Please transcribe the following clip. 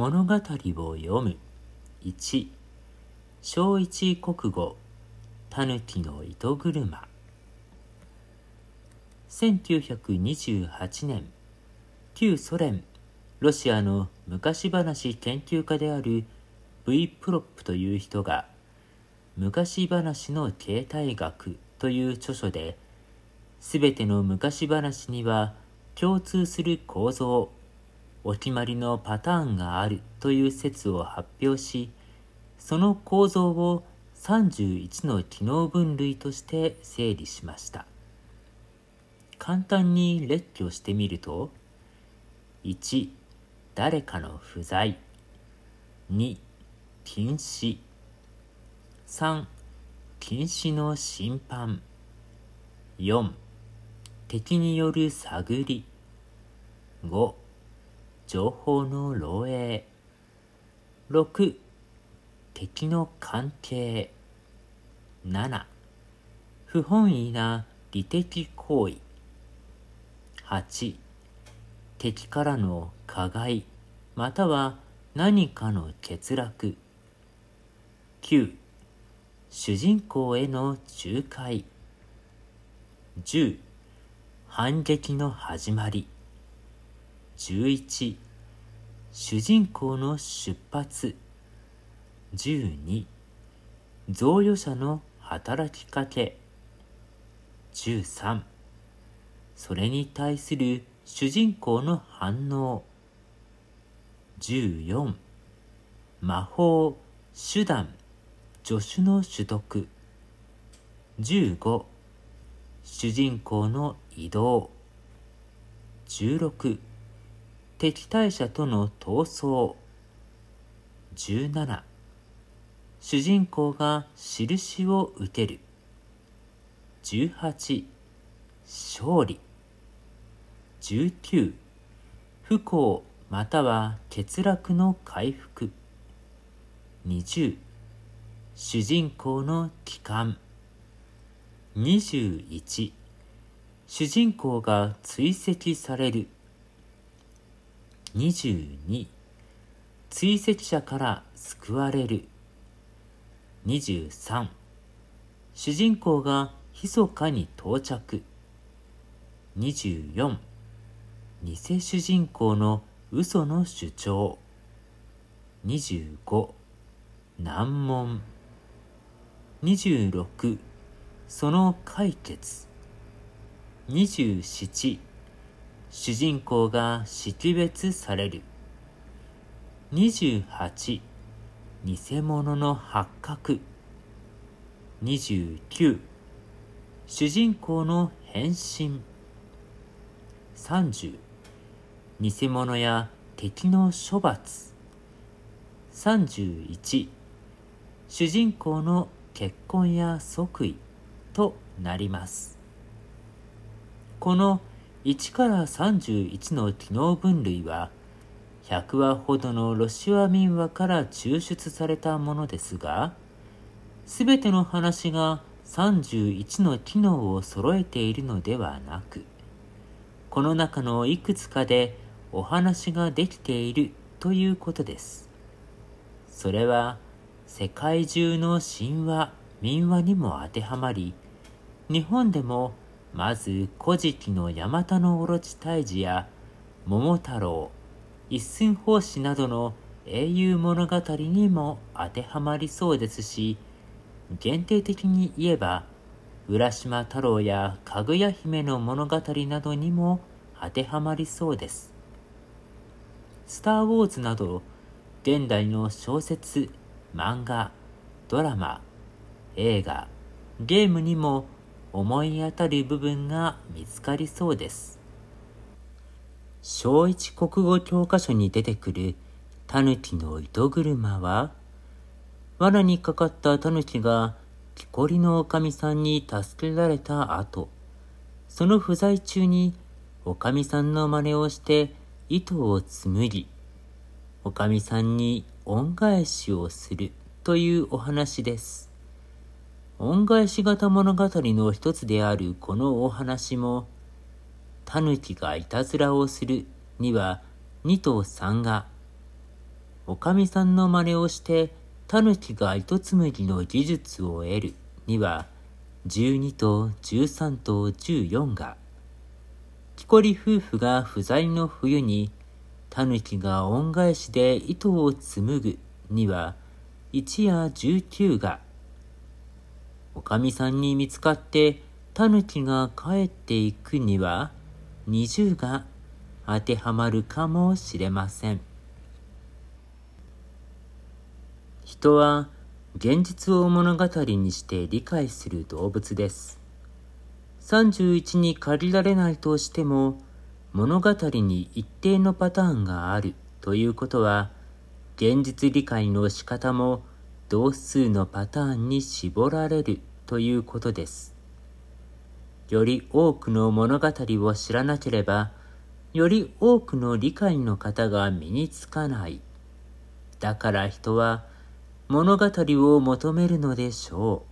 物語を読む。1小一国語。たぬきの糸車。1928年。旧ソ連。ロシアの昔話研究家である。V プロップという人が。昔話の形態学。という著書で、すべての昔話には共通する構造、お決まりのパターンがあるという説を発表し、その構造を31の機能分類として整理しました。簡単に列挙してみると、1、誰かの不在。2、禁止。3禁止の審判4敵による探り5情報の漏洩。6敵の関係。7不本意な利的行為。8敵からの加害。または何かの欠落。9主人公への仲介。10反撃の始まり。11主人公の出発。12贈与者の働きかけ。13それに対する主人公の反応。14魔法手段。助手の取得。15主人公の移動。16敵対者との闘争。17主人公が印を受ける。18勝利。19不幸または欠落の回復。20主人公の帰還。21主人公が追跡される。22追跡者から救われる。23主人公が密かに到着。24偽主人公の嘘の主張。25難問。26その解決。27主人公が識別される。28偽物の発覚。29主人公の変身。30偽物や敵の処罰。31主人公の結婚や即位となります。この1から31の機能分類は100話ほどのロシア民話から抽出されたものですが、すべての話が31の機能を揃えているのではなく、この中のいくつかでお話ができているということです。それは、世界中の神話民話にも当てはまり日本でもまず「古事記」の「ヤマタノオロチ退治」や「桃太郎」「一寸法師」などの英雄物語にも当てはまりそうですし限定的に言えば浦島太郎やかぐや姫の物語などにも当てはまりそうです。スター・ウォーズなど現代の小説漫画、ドラマ、映画、ゲームにも思い当たる部分が見つかりそうです。小一国語教科書に出てくるタヌキの糸車は、罠にかかったタヌキが木こりのおかみさんに助けられた後、その不在中におかみさんの真似をして糸を紡ぎ、おかみさんに恩返しをするというお話です。恩返し型物語の一つであるこのお話も、タヌキがいたずらをするには2と3が、おかみさんの真似をしてタヌキが糸紡ぎの技術を得るには12と13と14が木こり夫婦が不在の冬にタヌキが恩返しで糸を紡ぐには1や19がおかみさんに見つかってタヌキが帰っていくには20が当てはまるかもしれません。人は現実を物語にして理解する動物です。31に借りられないとしても物語に一定のパターンがあるということは現実理解の仕方も同数のパターンに絞られるということです。より多くの物語を知らなければより多くの理解の方が身につかない。だから人は物語を求めるのでしょう。